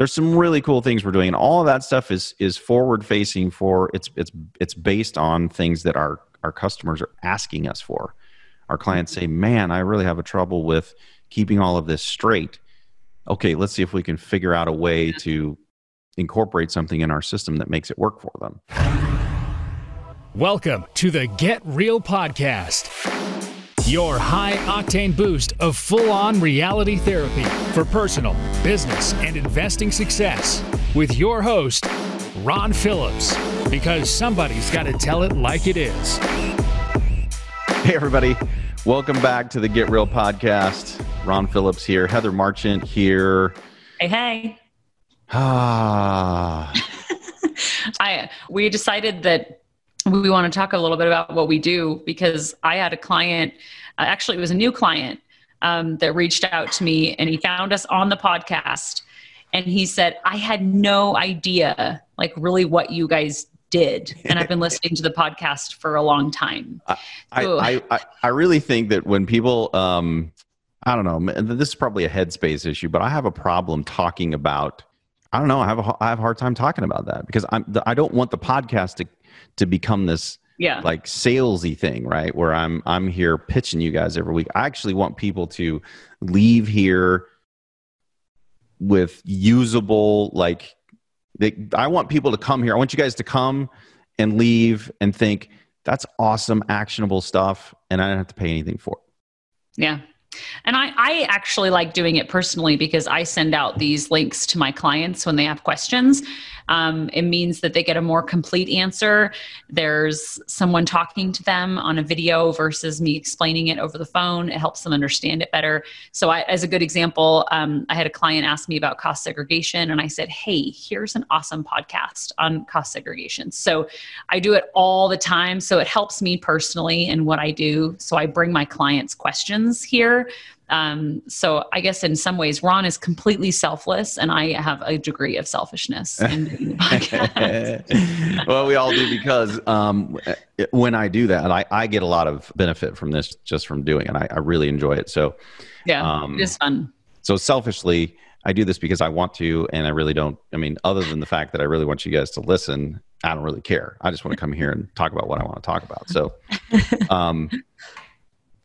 there's some really cool things we're doing and all of that stuff is is forward facing for it's it's it's based on things that our our customers are asking us for. Our clients say man i really have a trouble with keeping all of this straight. Okay let's see if we can figure out a way to incorporate something in our system that makes it work for them. Welcome to the get real podcast your high octane boost of full on reality therapy for personal, business, and investing success with your host, Ron Phillips, because somebody's got to tell it like it is. Hey, everybody. Welcome back to the Get Real podcast. Ron Phillips here, Heather Marchant here. Hey, hey. Ah. I we decided that we want to talk a little bit about what we do because I had a client, uh, actually, it was a new client um, that reached out to me and he found us on the podcast. And he said, I had no idea, like, really what you guys did. And I've been listening to the podcast for a long time. I, I, I, I, really think that when people, um, I don't know, this is probably a headspace issue, but I have a problem talking about. I don't know. I have a, I have a hard time talking about that because I'm I don't want the podcast to to become this yeah. like salesy thing, right? Where I'm I'm here pitching you guys every week. I actually want people to leave here with usable like they, I want people to come here. I want you guys to come and leave and think that's awesome actionable stuff and I don't have to pay anything for it. Yeah. And I, I actually like doing it personally because I send out these links to my clients when they have questions. Um, it means that they get a more complete answer. There's someone talking to them on a video versus me explaining it over the phone. It helps them understand it better. So, I, as a good example, um, I had a client ask me about cost segregation, and I said, Hey, here's an awesome podcast on cost segregation. So, I do it all the time. So, it helps me personally in what I do. So, I bring my clients' questions here um, so I guess in some ways, Ron is completely selfless, and I have a degree of selfishness. well, we all do because um, when I do that, I, I, get a lot of benefit from this just from doing it. I, I really enjoy it. So yeah, um, it is fun. So selfishly, I do this because I want to, and I really don't. I mean, other than the fact that I really want you guys to listen, I don't really care. I just want to come here and talk about what I want to talk about. So, um,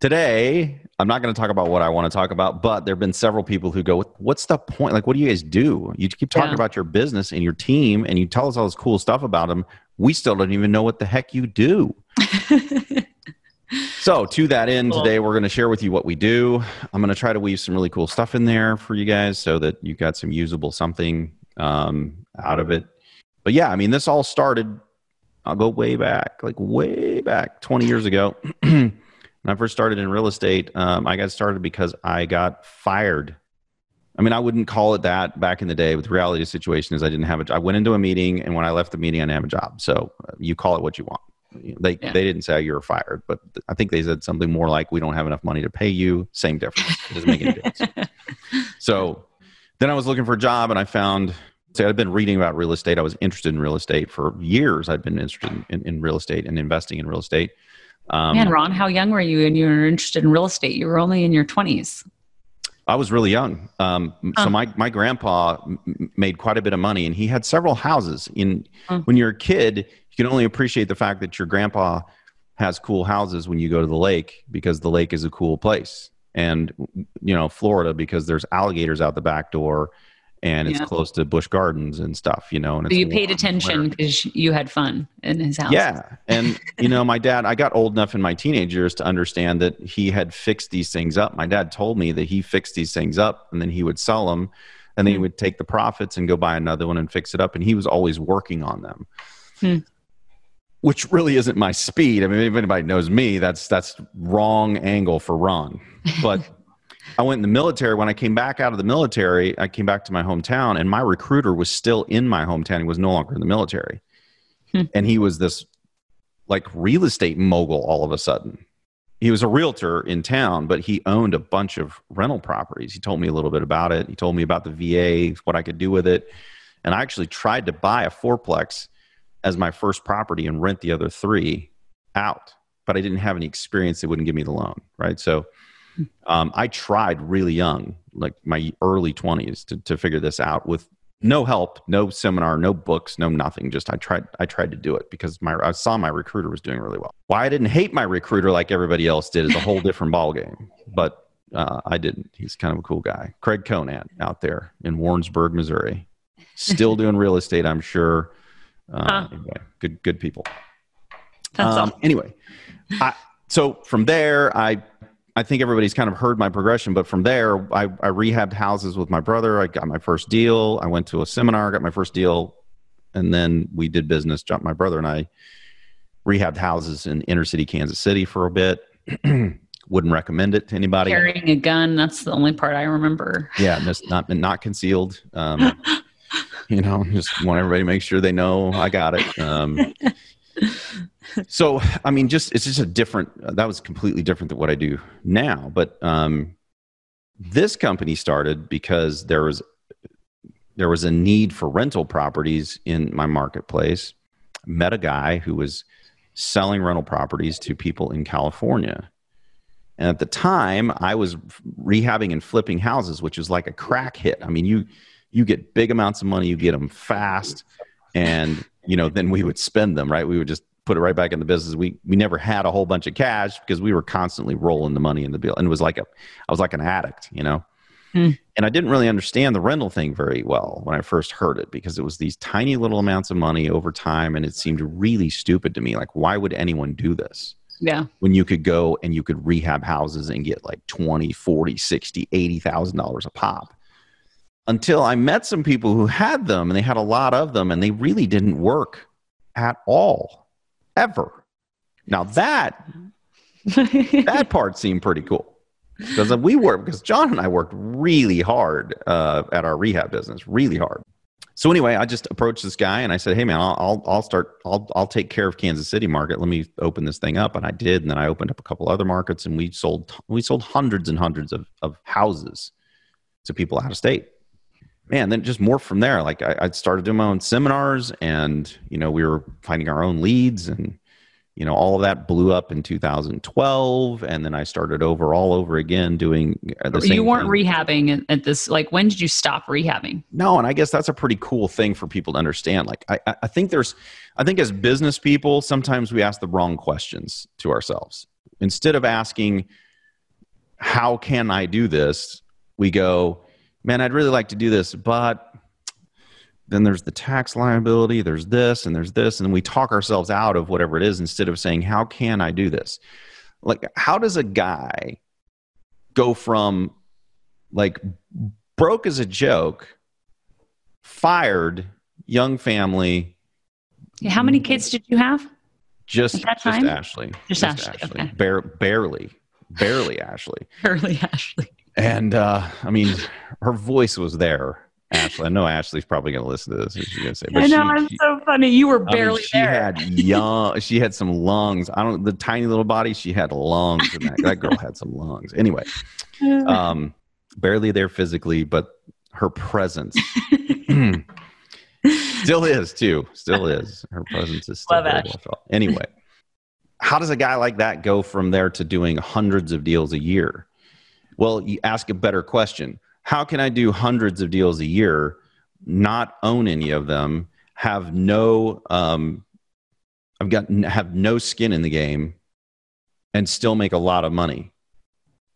today i'm not going to talk about what i want to talk about but there have been several people who go what's the point? Like what do you guys do? You keep talking yeah. about your business and your team and you tell us all this cool stuff about them we still don't even know what the heck you do. So to that end cool. today we're going to share with you what we do. I'm going to try to weave some really cool stuff in there for you guys so that you got some usable something um, out of it. But yeah i mean this all started i'll go way back like way back 20 years ago when I first started in real estate, um, I got started because I got fired. I mean, I wouldn't call it that back in the day. With the reality of the situation is, I didn't have a. job. I went into a meeting, and when I left the meeting, I didn't have a job. So uh, you call it what you want. They yeah. they didn't say you were fired, but I think they said something more like, "We don't have enough money to pay you." Same difference. It doesn't make any difference. so then I was looking for a job, and I found. So I'd been reading about real estate. I was interested in real estate for years. I'd been interested in, in real estate and investing in real estate. Um, Man, Ron, how young were you and you were interested in real estate? You were only in your 20s. I was really young. Um, huh. So my, my grandpa m- made quite a bit of money and he had several houses. In huh. When you're a kid, you can only appreciate the fact that your grandpa has cool houses when you go to the lake because the lake is a cool place. And, you know, Florida because there's alligators out the back door and it's yeah. close to Busch Gardens and stuff, you know. And so you paid attention because you had fun in his house. Yeah, and you know, my dad. I got old enough in my teenage years to understand that he had fixed these things up. My dad told me that he fixed these things up, and then he would sell them, and then he hmm. would take the profits and go buy another one and fix it up. And he was always working on them. Hmm. Which really isn't my speed. I mean, if anybody knows me, that's that's wrong angle for Ron. But I went in the military. When I came back out of the military, I came back to my hometown, and my recruiter was still in my hometown. He was no longer in the military, hmm. and he was this like real estate mogul all of a sudden. He was a realtor in town, but he owned a bunch of rental properties. He told me a little bit about it. He told me about the VA, what I could do with it, and I actually tried to buy a fourplex as my first property and rent the other three out, but I didn't have any experience. They wouldn't give me the loan, right? So um, I tried really young, like my early 20s, to, to figure this out with no help, no seminar, no books, no nothing. Just I tried I tried to do it because my I saw my recruiter was doing really well. Why I didn't hate my recruiter like everybody else did is a whole different ballgame. But uh, I didn't. He's kind of a cool guy. Craig Conant out there in Warrensburg, Missouri, still doing real estate. I'm sure. Uh, huh. anyway, good good people. That's um, Anyway, I, so from there, I I think everybody's kind of heard my progression, but from there, I, I rehabbed houses with my brother. I got my first deal. I went to a seminar, got my first deal, and then we did business. My brother and I rehabbed houses in inner city Kansas City for a bit. Wouldn't recommend it to anybody. Carrying a gun, that's the only part I remember. Yeah, just not not concealed. Um, you know, just want everybody to make sure they know I got it. Um, so i mean just it's just a different that was completely different than what i do now but um, this company started because there was there was a need for rental properties in my marketplace. Met a guy who was selling rental properties to people in california. And at the time i was rehabbing and flipping houses which is like a crack hit. I mean you you get big amounts of money you get them fast and you know then we would spend them right? We would just put it right back in the business. We we never had a whole bunch of cash because we were constantly rolling the money in the bill, and it was like a I was like an addict, you know. Hmm. And I didn't really understand the rental thing very well when I first heard it because it was these tiny little amounts of money over time, and it seemed really stupid to me. Like, why would anyone do this? Yeah. When you could go and you could rehab houses and get like 20, 40, 60, 80,000 dollars a pop. Until I met some people who had them and they had a lot of them and they really didn't work at all ever. Now that that part seemed pretty cool because we worked because John and I worked really hard uh, at our rehab business, really hard. So anyway, I just approached this guy and I said, "Hey man, I'll I'll, I'll start I'll I'll take care of Kansas City market. Let me open this thing up." And I did, and then I opened up a couple other markets, and we sold we sold hundreds and hundreds of of houses to people out of state man, then just more from there. Like I, I started doing my own seminars, and you know, we were finding our own leads, and you know, all of that blew up in 2012, and then I started over all over again doing uh, the same. You weren't thing. rehabbing at this. Like, when did you stop rehabbing? No, and I guess that's a pretty cool thing for people to understand. Like, I, I think there's, I think as business people, sometimes we ask the wrong questions to ourselves. Instead of asking, "How can I do this?" we go man, I'd really like to do this, but then there's the tax liability, there's this, and there's this, and we talk ourselves out of whatever it is instead of saying, how can I do this? Like, how does a guy go from like broke as a joke, fired, young family? How many kids did you have? Just, just Ashley. Just, just Ashley. Ashley. Okay. Bare, barely, barely Ashley. barely Ashley. And uh, I mean, her voice was there. Ashley, I know Ashley's probably going to listen to this. She's going to say, but I know, she, it's so funny. You were barely I mean, she there. had young. She had some lungs. I don't. The tiny little body. She had lungs. that, that girl had some lungs. Anyway, um, barely there physically, but her presence still is too. Still is. Her presence is still Love well Anyway, how does a guy like that go from there to doing hundreds of deals a year? Well, you ask a better question. How can I do hundreds of deals a year, not own any of them, have no, um, I've got have no skin in the game, and still make a lot of money?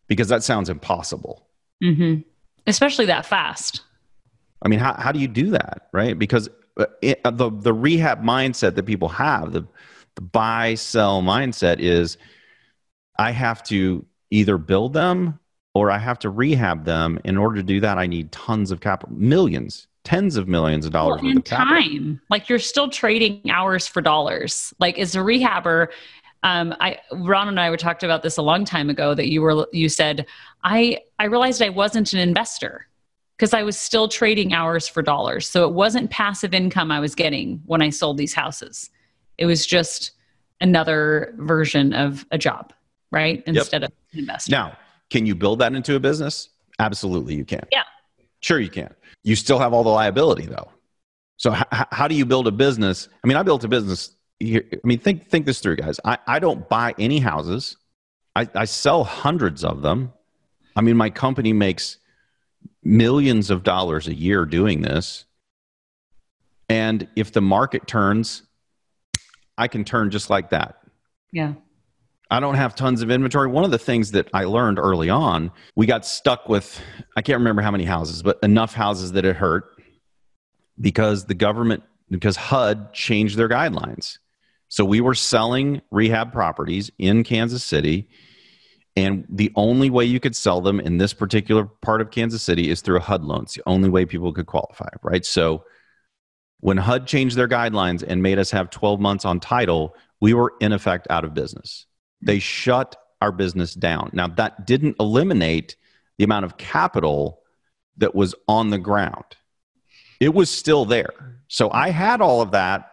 Because that sounds impossible. Mm-hmm. Especially that fast. I mean, how how do you do that, right? Because uh, it, uh, the the rehab mindset that people have, the the buy sell mindset is, I have to either build them or I have to rehab them. In order to do that, I need tons of capital, millions, tens of millions of dollars well, in time. Like you're still trading hours for dollars. Like as a rehabber, um, I Ron and I were talked about this a long time ago. That you were you said I I realized I wasn't an investor because I was still trading hours for dollars. So it wasn't passive income I was getting when I sold these houses. It was just another version of a job, right? Instead yep. of investing. Now can you build that into a business? Absolutely, you can. Yeah. Sure, you can. You still have all the liability, though. So, h- how do you build a business? I mean, I built a business. Here. I mean, think think this through, guys. I, I don't buy any houses. I, I sell hundreds of them. I mean, my company makes millions of dollars a year doing this. And if the market turns, I can turn just like that. Yeah. I don't have tons of inventory. One of the things that I learned early on, we got stuck with, I can't remember how many houses, but enough houses that it hurt because the government, because HUD changed their guidelines. So we were selling rehab properties in Kansas City. And the only way you could sell them in this particular part of Kansas City is through a HUD loan. It's the only way people could qualify, right? So when HUD changed their guidelines and made us have 12 months on title, we were in effect out of business. They shut our business down. Now, that didn't eliminate the amount of capital that was on the ground, it was still there. So I had all of that.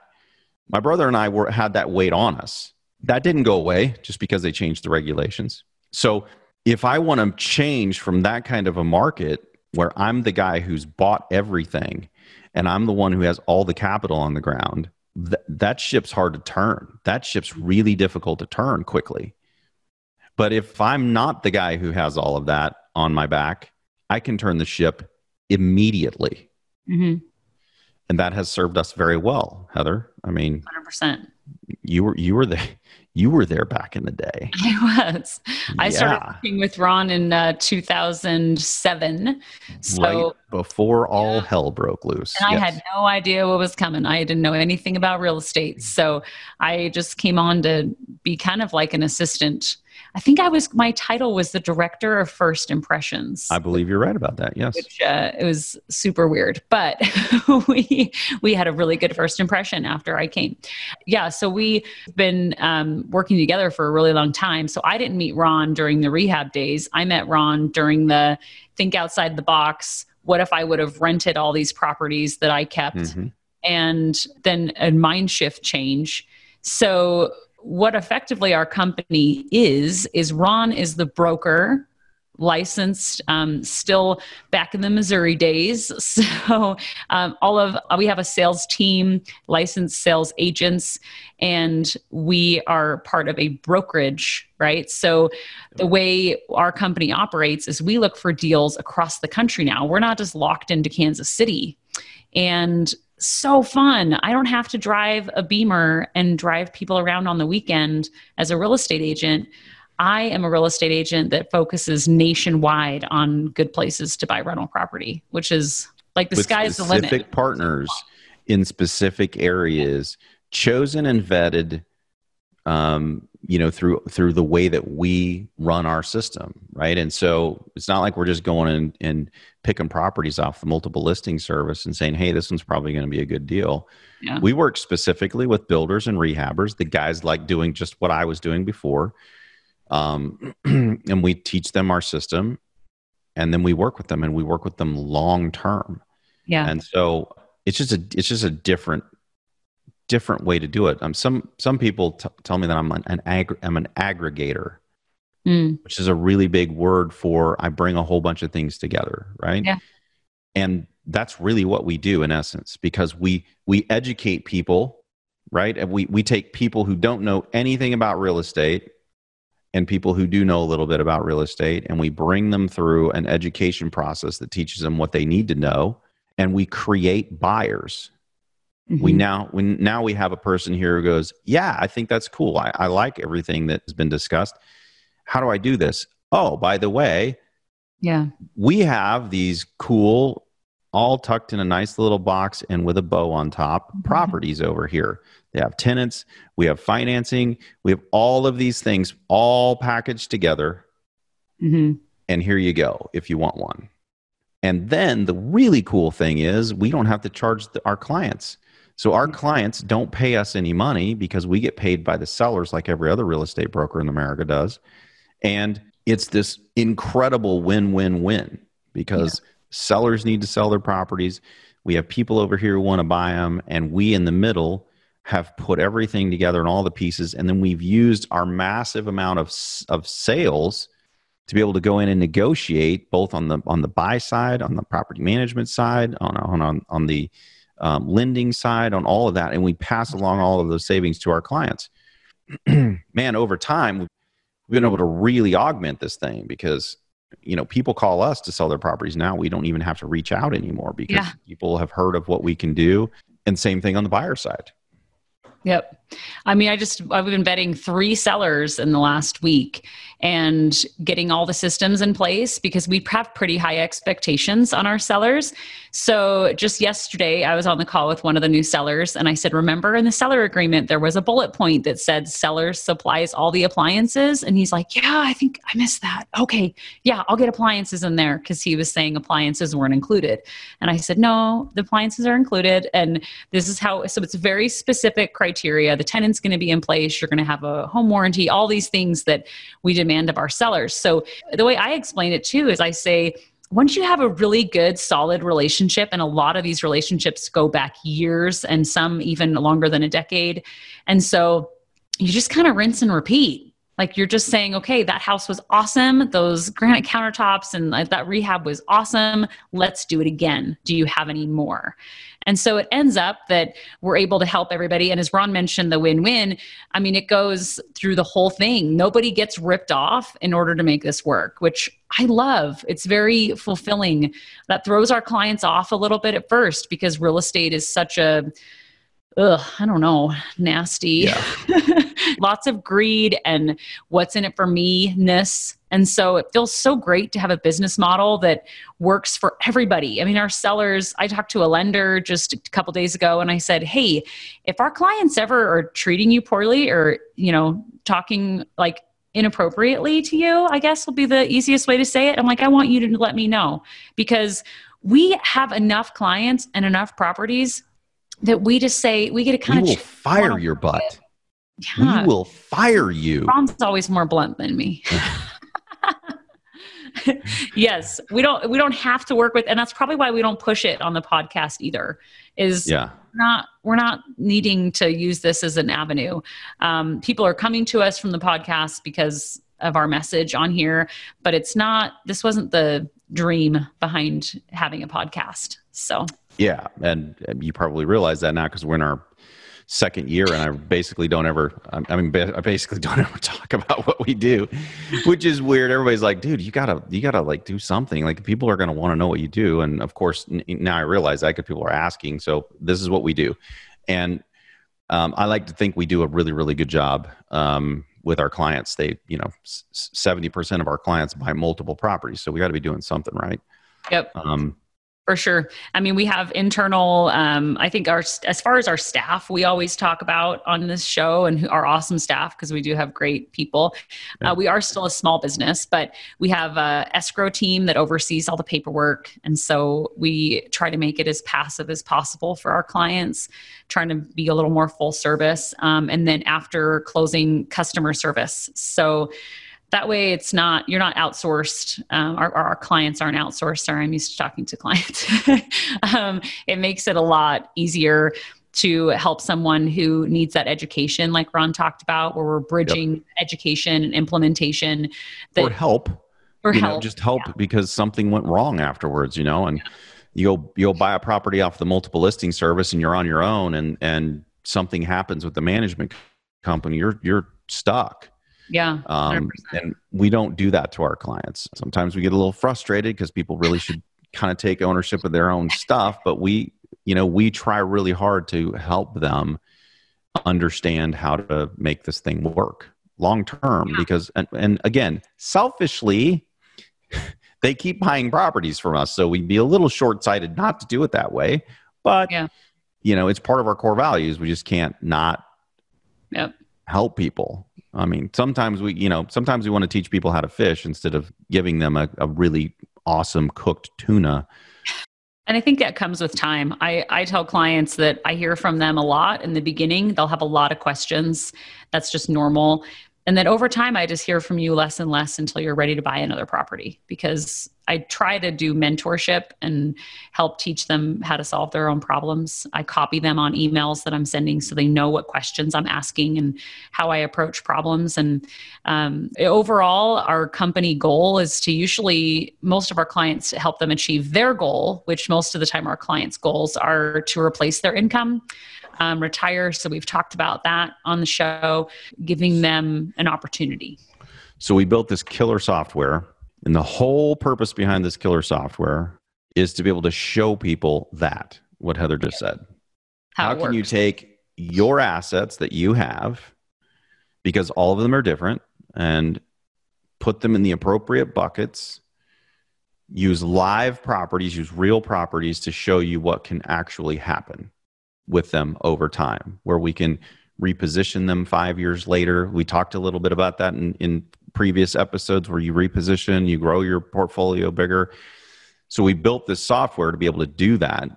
My brother and I were, had that weight on us. That didn't go away just because they changed the regulations. So if I want to change from that kind of a market where I'm the guy who's bought everything and I'm the one who has all the capital on the ground, th- that ship's hard to turn. That ship's really difficult to turn quickly. But if I'm not the guy who has all of that on my back, I can turn the ship immediately. Mm-hmm. And that has served us very well, Heather. I mean, 100%. You were you were the you were there back in the day. I was. I started working with Ron in uh, 2007. So right before all yeah. hell broke loose. And yes. I had no idea what was coming. I didn't know anything about real estate. So I just came on to be kind of like an assistant I think I was my title was the director of first impressions. I believe you're right about that. Yes, which uh, it was super weird, but we we had a really good first impression after I came. Yeah, so we've been um, working together for a really long time. So I didn't meet Ron during the rehab days. I met Ron during the think outside the box. What if I would have rented all these properties that I kept? Mm-hmm. And then a mind shift change. So what effectively our company is is Ron is the broker licensed um, still back in the missouri days. So um, all of we have a sales team licensed sales agents and we are part of a brokerage right? So the way our company operates is we look for deals across the country now. We're not just locked into kansas city. And so fun. I don't have to drive a beamer and drive people around on the weekend as a real estate agent. I am a real estate agent that focuses nationwide on good places to buy rental property, which is like the With sky's the limit. Specific partners in specific areas, chosen and vetted um, you know through through the way that we run our system right? And so it's not like we're just going in and picking properties off the multiple listing service and saying hey this one's probably going to be a good deal. Yeah. we work specifically with builders and rehabbers. The guys like doing just what i was doing before um, and we teach them our system and then we work with them and we work with them long term. Yeah. And so it's just a it's just a different different way to do it. Um, some some people t- tell me that I'm an, an ag- I'm an aggregator, mm. which is a really big word for I bring a whole bunch of things together, right? Yeah. And that's really what we do in essence, because we we educate people, right? And we we take people who don't know anything about real estate and people who do know a little bit about real estate, and we bring them through an education process that teaches them what they need to know, and we create buyers Mm-hmm. We now we now we have a person here who goes, yeah, I think that's cool. I, I like everything that has been discussed. How do I do this? Oh, by the way, yeah, we have these cool, all tucked in a nice little box and with a bow on top mm-hmm. properties over here. They have tenants, we have financing, we have all of these things all packaged together. Mm-hmm. And here you go if you want one. And then the really cool thing is we don't have to charge the, our clients. So our mm-hmm. clients don't pay us any money because we get paid by the sellers like every other real estate broker in America does. And it's this incredible win win win because yeah. sellers need to sell their properties. We have people over here who want to buy them, and we in the middle have put everything together and all the pieces. And then we've used our massive amount of, of sales to be able to go in and negotiate both on the on the buy side, on the property management side, on on on, on the um, lending side, on all of that, and we pass along all of those savings to our clients. Man, over time, we've been able to really augment this thing because you know people call us to sell their properties now. We don't even have to reach out anymore because yeah. people have heard of what we can do and same thing on the buyer side. Yep. I mean, I just, I've been vetting three sellers in the last week and getting all the systems in place because we have pretty high expectations on our sellers. So just yesterday, I was on the call with one of the new sellers and I said, Remember in the seller agreement, there was a bullet point that said sellers supplies all the appliances. And he's like, Yeah, I think I missed that. Okay. Yeah, I'll get appliances in there because he was saying appliances weren't included. And I said, No, the appliances are included. And this is how, so it's very specific criteria. The tenant's going to be in place. You're going to have a home warranty, all these things that we demand of our sellers. So the way I explain it too is I say, once you have a really good solid relationship and a lot of these relationships go back years and some even longer than a decade and so you just kind of rinse and repeat like you're just saying okay that house was awesome those granite countertops and that rehab was awesome let's do it again do you have any more and so it ends up that we're able to help everybody. And as Ron mentioned, the win win, I mean, it goes through the whole thing. Nobody gets ripped off in order to make this work, which I love. It's very fulfilling. That throws our clients off a little bit at first because real estate is such a ugh, I don't know, nasty. Yeah. Lots of greed and what's in it for me ness. And so it feels so great to have a business model that works for everybody. I mean, our sellers, I talked to a lender just a couple days ago and I said, "Hey, if our clients ever are treating you poorly or, you know, talking like inappropriately to you, I guess will be the easiest way to say it. I'm like, I want you to let me know because we have enough clients and enough properties that we just say we get to kind we of fire your butt. Yeah. We will fire you. Ron's always more blunt than me. yes, we don't we don't have to work with, and that's probably why we don't push it on the podcast either. Is yeah. not we're not needing to use this as an avenue. Um, people are coming to us from the podcast because of our message on here, but it's not. This wasn't the dream behind having a podcast. So yeah, and you probably realize that now because we're in our second year, and I basically don't ever. I mean, I basically don't ever talk about what we do, which is weird. Everybody's like, "Dude, you gotta, you gotta like do something." Like people are gonna want to know what you do, and of course, now I realize that because people are asking. So this is what we do, and um, I like to think we do a really, really good job um, with our clients. They, you know, seventy percent of our clients buy multiple properties, so we got to be doing something right. Yep. Um, for sure. I mean, we have internal, um, I think our, as far as our staff, we always talk about on this show and our awesome staff, because we do have great people. Yeah. Uh, we are still a small business, but we have a escrow team that oversees all the paperwork. And so we try to make it as passive as possible for our clients, trying to be a little more full service. Um, and then after closing customer service. So, that way it's not you're not outsourced um, our, our, clients aren't outsourced. Sorry i'm used to talking to clients. Um, it makes it a lot easier to help someone who needs that education like ron talked about where we're bridging yep. education and implementation that, or help. Or you help. know, just help yeah. because something went wrong afterwards you know and you'll you'll buy a property off the multiple listing service and you're on your own and and something happens with the management company you're you're stuck yeah. Um, and we don't do that to our clients. Sometimes we get a little frustrated because people really should kind of take ownership of their own stuff, but we, you know, we try really hard to help them understand how to make this thing work long term yeah. because and, and again, selfishly they keep buying properties from us, so we'd be a little short-sighted not to do it that way, but yeah. you know, it's part of our core values. We just can't not yep. help people I mean, sometimes we, you know, sometimes we want to teach people how to fish instead of giving them a, a really awesome cooked tuna. And I think that comes with time. I, I tell clients that I hear from them a lot in the beginning. They'll have a lot of questions. That's just normal. And then over time, I just hear from you less and less until you're ready to buy another property because I try to do mentorship and help teach them how to solve their own problems. I copy them on emails that I'm sending so they know what questions I'm asking and how I approach problems. And um, overall, our company goal is to usually, most of our clients help them achieve their goal, which most of the time our clients' goals are to replace their income um, retire. So we've talked about that on the show, giving them an opportunity. So we built this killer software, and the whole purpose behind this killer software is to be able to show people that what Heather just said. how, how can you take your assets that you have because all of them are different and put them in the appropriate buckets use live properties use real properties to show you what can actually happen with them over time where we can reposition them five years later. We talked a little bit about that in, in previous episodes where you reposition you grow your portfolio bigger. So we built this software to be able to do that.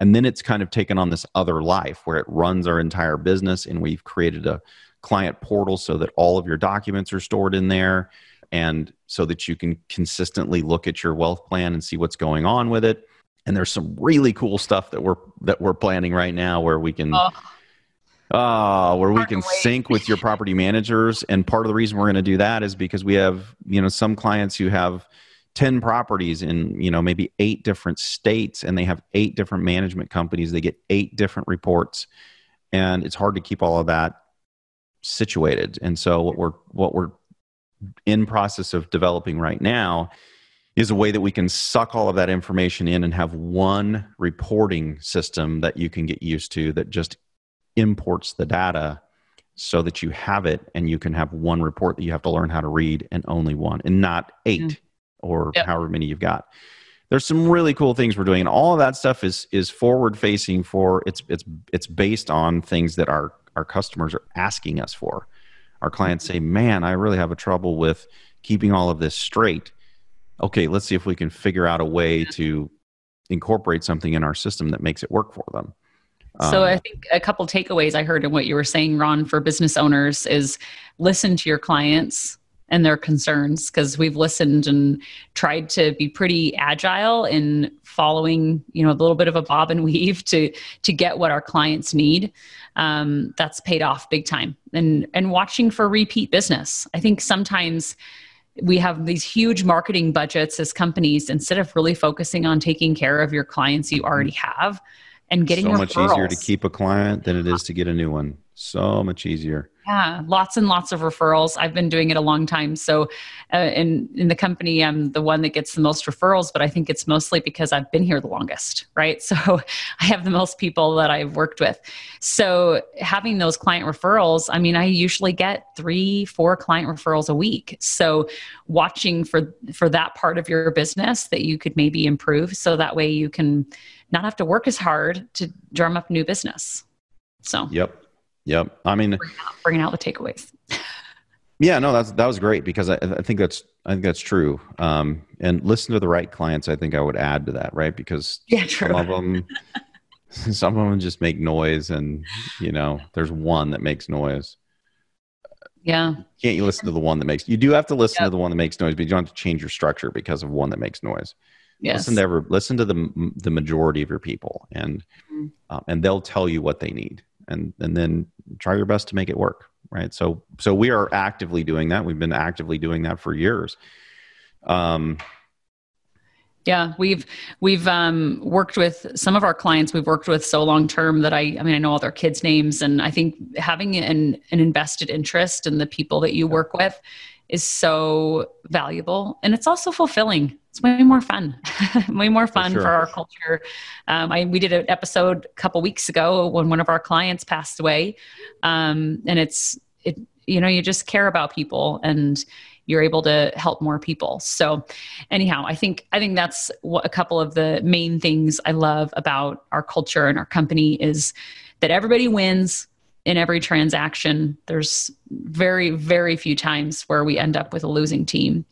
And then it's kind of taken on this other life where it runs our entire business and we've created a client portal so that all of your documents are stored in there and so that you can consistently look at your wealth plan and see what's going on with it. And there's some really cool stuff that we're that we're planning right now where we can oh. Uh, where we can sync with your property managers. And part of the reason we're going to do that is because we have you know some clients who have 10 properties in you know maybe eight different states and they have eight different management companies. They get eight different reports and it's hard to keep all of that situated. And so what we're what we're in process of developing right now is a way that we can suck all of that information in and have one reporting system that you can get used to that just imports the data so that you have it and you can have one report that you have to learn how to read and only one and not 8 mm. or yep. however many you've got. There's some really cool things we're doing and all of that stuff is is forward facing for it's it's it's based on things that our our customers are asking us for. Our clients say man i really have a trouble with keeping all of this straight. Okay let's see if we can figure out a way to incorporate something in our system that makes it work for them so um, I think a couple takeaways I heard in what you were saying, Ron, for business owners is listen to your clients, and their concerns because we've listened and tried to be pretty agile in following you know a little bit of a bob and weave to to get what our clients need. Um, that's paid off big time. And and watching for repeat business. I think sometimes we have these huge marketing budgets as companies instead of really focusing on taking care of your clients you already have and getting so much easier to keep a client than it is to get a new one so much easier yeah, lots and lots of referrals. I've been doing it a long time. So, uh, in in the company, I'm the one that gets the most referrals, but I think it's mostly because I've been here the longest, right? So, I have the most people that I've worked with. So, having those client referrals, I mean, I usually get three, four client referrals a week. So, watching for for that part of your business that you could maybe improve, so that way you can not have to work as hard to drum up new business. So, yep. Yep. I mean, bringing out, bringing out the takeaways. yeah, no, that's that was great because I, I think that's I think that's true. Um, and listen to the right clients. I think I would add to that, right? Because yeah, true. some of them, some of them just make noise, and you know, there's one that makes noise. Yeah. Can't you listen to the one that makes? You do have to listen yep. to the one that makes noise, but you don't have to change your structure because of one that makes noise. Yes. Listen to every, listen to the the majority of your people, and mm-hmm. um, and they'll tell you what they need and and then try your best to make it work right? So so we are actively doing that. We've been actively doing that for years. Um yeah we've we've um, worked with some of our clients we've worked with so long term that i i mean i know all their kids names and i think having an an invested interest in the people that you work with is so valuable and it's also fulfilling it's way more fun way more fun for, sure. for our culture um, I, we did an episode a couple weeks ago when one of our clients passed away um, and it's it you know you just care about people and you're able to help more people so anyhow i think i think that's what a couple of the main things i love about our culture and our company is that everybody wins in every transaction. There's very, very few times where we end up with a losing team.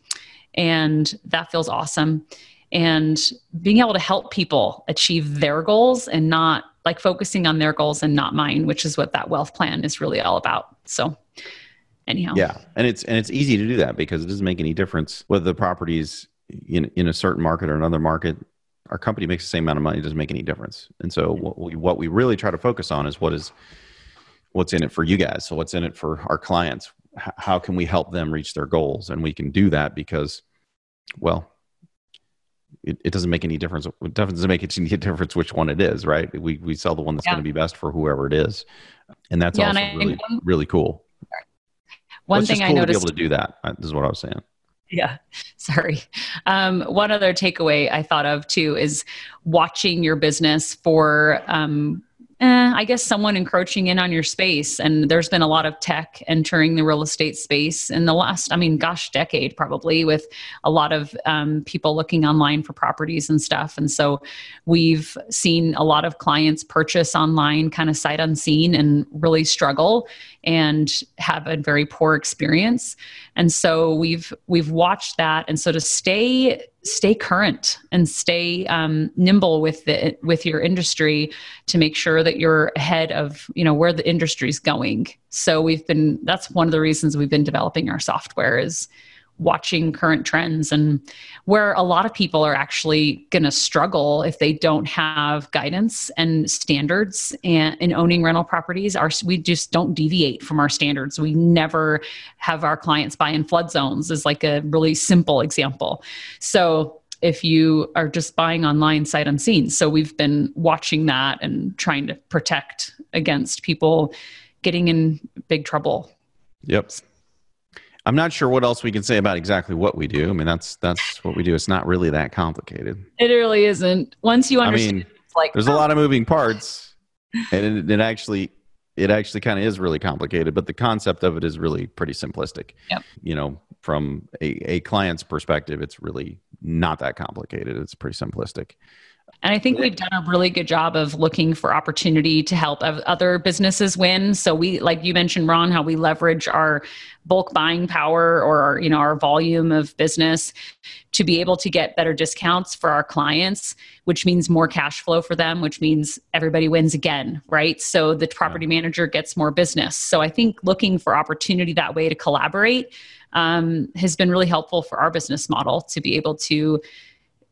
And that feels awesome. And being able to help people achieve their goals and not like focusing on their goals and not mine, which is what that wealth plan is really all about. So, anyhow. Yeah. And it's, and it's easy to do that because it doesn't make any difference whether the properties in, in a certain market or another market our company makes the same amount of money it doesn't make any difference and so what we, what we really try to focus on is what is what's in it for you guys so what's in it for our clients H- how can we help them reach their goals? And we can do that because well it, it doesn't make any difference it doesn't make any difference which one it is right? We, we sell the one that's yeah. going to be best for whoever it is. And that's yeah, also and I, really really cool. One thing cool i noticed to be able to do that this is what i was saying. Yeah sorry. Um, one other takeaway i thought of too is watching your business for um, eh, I guess someone encroaching in on your space. And there's been a lot of tech entering the real estate space in the last, I mean, gosh, decade probably, with a lot of um, people looking online for properties and stuff. And so we've seen a lot of clients purchase online, kind of sight unseen, and really struggle and have a very poor experience. And so we've we've watched that. And so to stay stay current and stay um, nimble with the with your industry to make sure that you're ahead of you know where the industry is going. So we've been that's one of the reasons we've been developing our software is watching current trends and where a lot of people are actually going to struggle if they don't have guidance and standards and in owning rental properties. Our we just don't deviate from our standards. We never have our clients buy in flood zones is like a really simple example. So if you are just buying online sight unseen so we've been watching that and trying to protect against people getting in big trouble. Yep I'm not sure what else we can say about exactly what we do. I mean, that's that's what we do. It's not really that complicated. It really isn't. Once you understand, I mean, like there's oh. a lot of moving parts, and it, it actually it actually kind of is really complicated. But the concept of it is really pretty simplistic. Yep. You know, from a, a client's perspective, it's really not that complicated. It's pretty simplistic. And I think we've done a really good job of looking for opportunity to help other businesses win. So we, like you mentioned, Ron, how we leverage our bulk buying power or our, you know our volume of business to be able to get better discounts for our clients, which means more cash flow for them, which means everybody wins again, right? So the property manager gets more business. So I think looking for opportunity that way to collaborate um, has been really helpful for our business model to be able to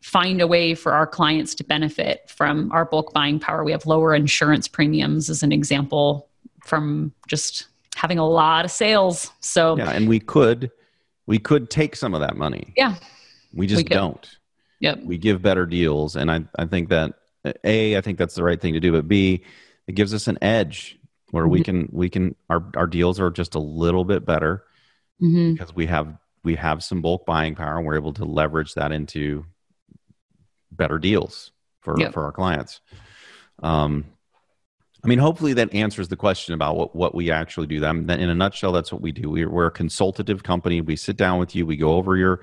find a way for our clients to benefit from our bulk buying power. We have lower insurance premiums, as an example, from just having a lot of sales. So yeah, and we could we could take some of that money. Yeah, we just we don't. Yep. We give better deals, and I I think that a I think that's the right thing to do, but b it gives us an edge where mm-hmm. we can we can our our deals are just a little bit better mm-hmm. because we have we have some bulk buying power and we're able to leverage that into better deals for yep. for our clients. Um, I mean, hopefully that answers the question about what, what we actually do. That in a nutshell, that's what we do. We're, we're a consultative company. We sit down with you. We go over your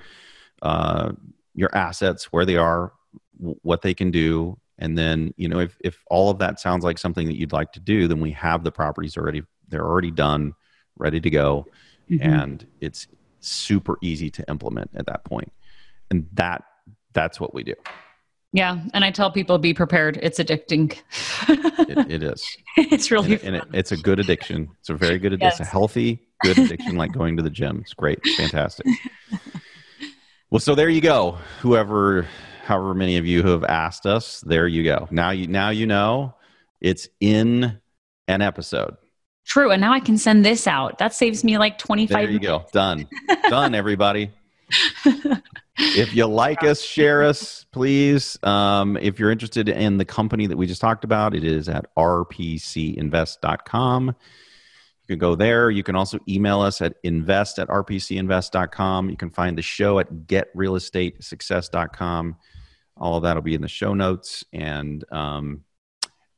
uh, your assets, where they are, w- what they can do, and then you know if if all of that sounds like something that you'd like to do, then we have the properties already. They're already done, ready to go, mm-hmm. and it's super easy to implement at that point. And that that's what we do. Yeah, and I tell people be prepared. It's addicting. it, it is. It's really and, and it, it's a good addiction. It's a very good addiction. Yes. It's a healthy, good addiction, like going to the gym. It's great, fantastic. well, so there you go. Whoever, however many of you who have asked us, there you go. Now you now you know it's in an episode. True, and now I can send this out. That saves me like twenty five. There you minutes. go. Done. Done. Everybody if you like us, share us, please. Um, if you're interested in the company that we just talked about, it is at rpcinvest.com. You can go there. You can also email us at invest at rpcinvest.com. You can find the show at getrealestatesuccess.com. All of that will be in the show notes. And um,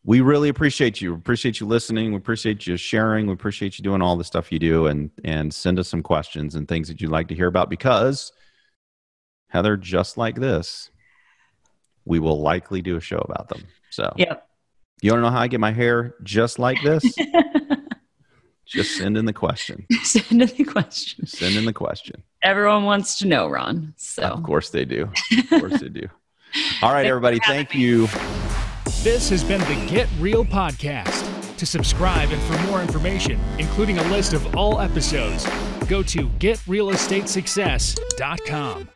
we really appreciate you. We appreciate you listening. We appreciate you sharing. We appreciate you doing all the stuff you do and, and send us some questions and things that you'd like to hear about because – Heather, just like this, we will likely do a show about them. So, yep. You want to know how I get my hair just like this? just send in the question. Send in the question. Send in the question. Everyone wants to know, Ron. So of course they do. Of course they do. All right, everybody. Thank you. This has been the Get Real Podcast. To subscribe and for more information, including a list of all episodes, go to getrealestatesuccess.com.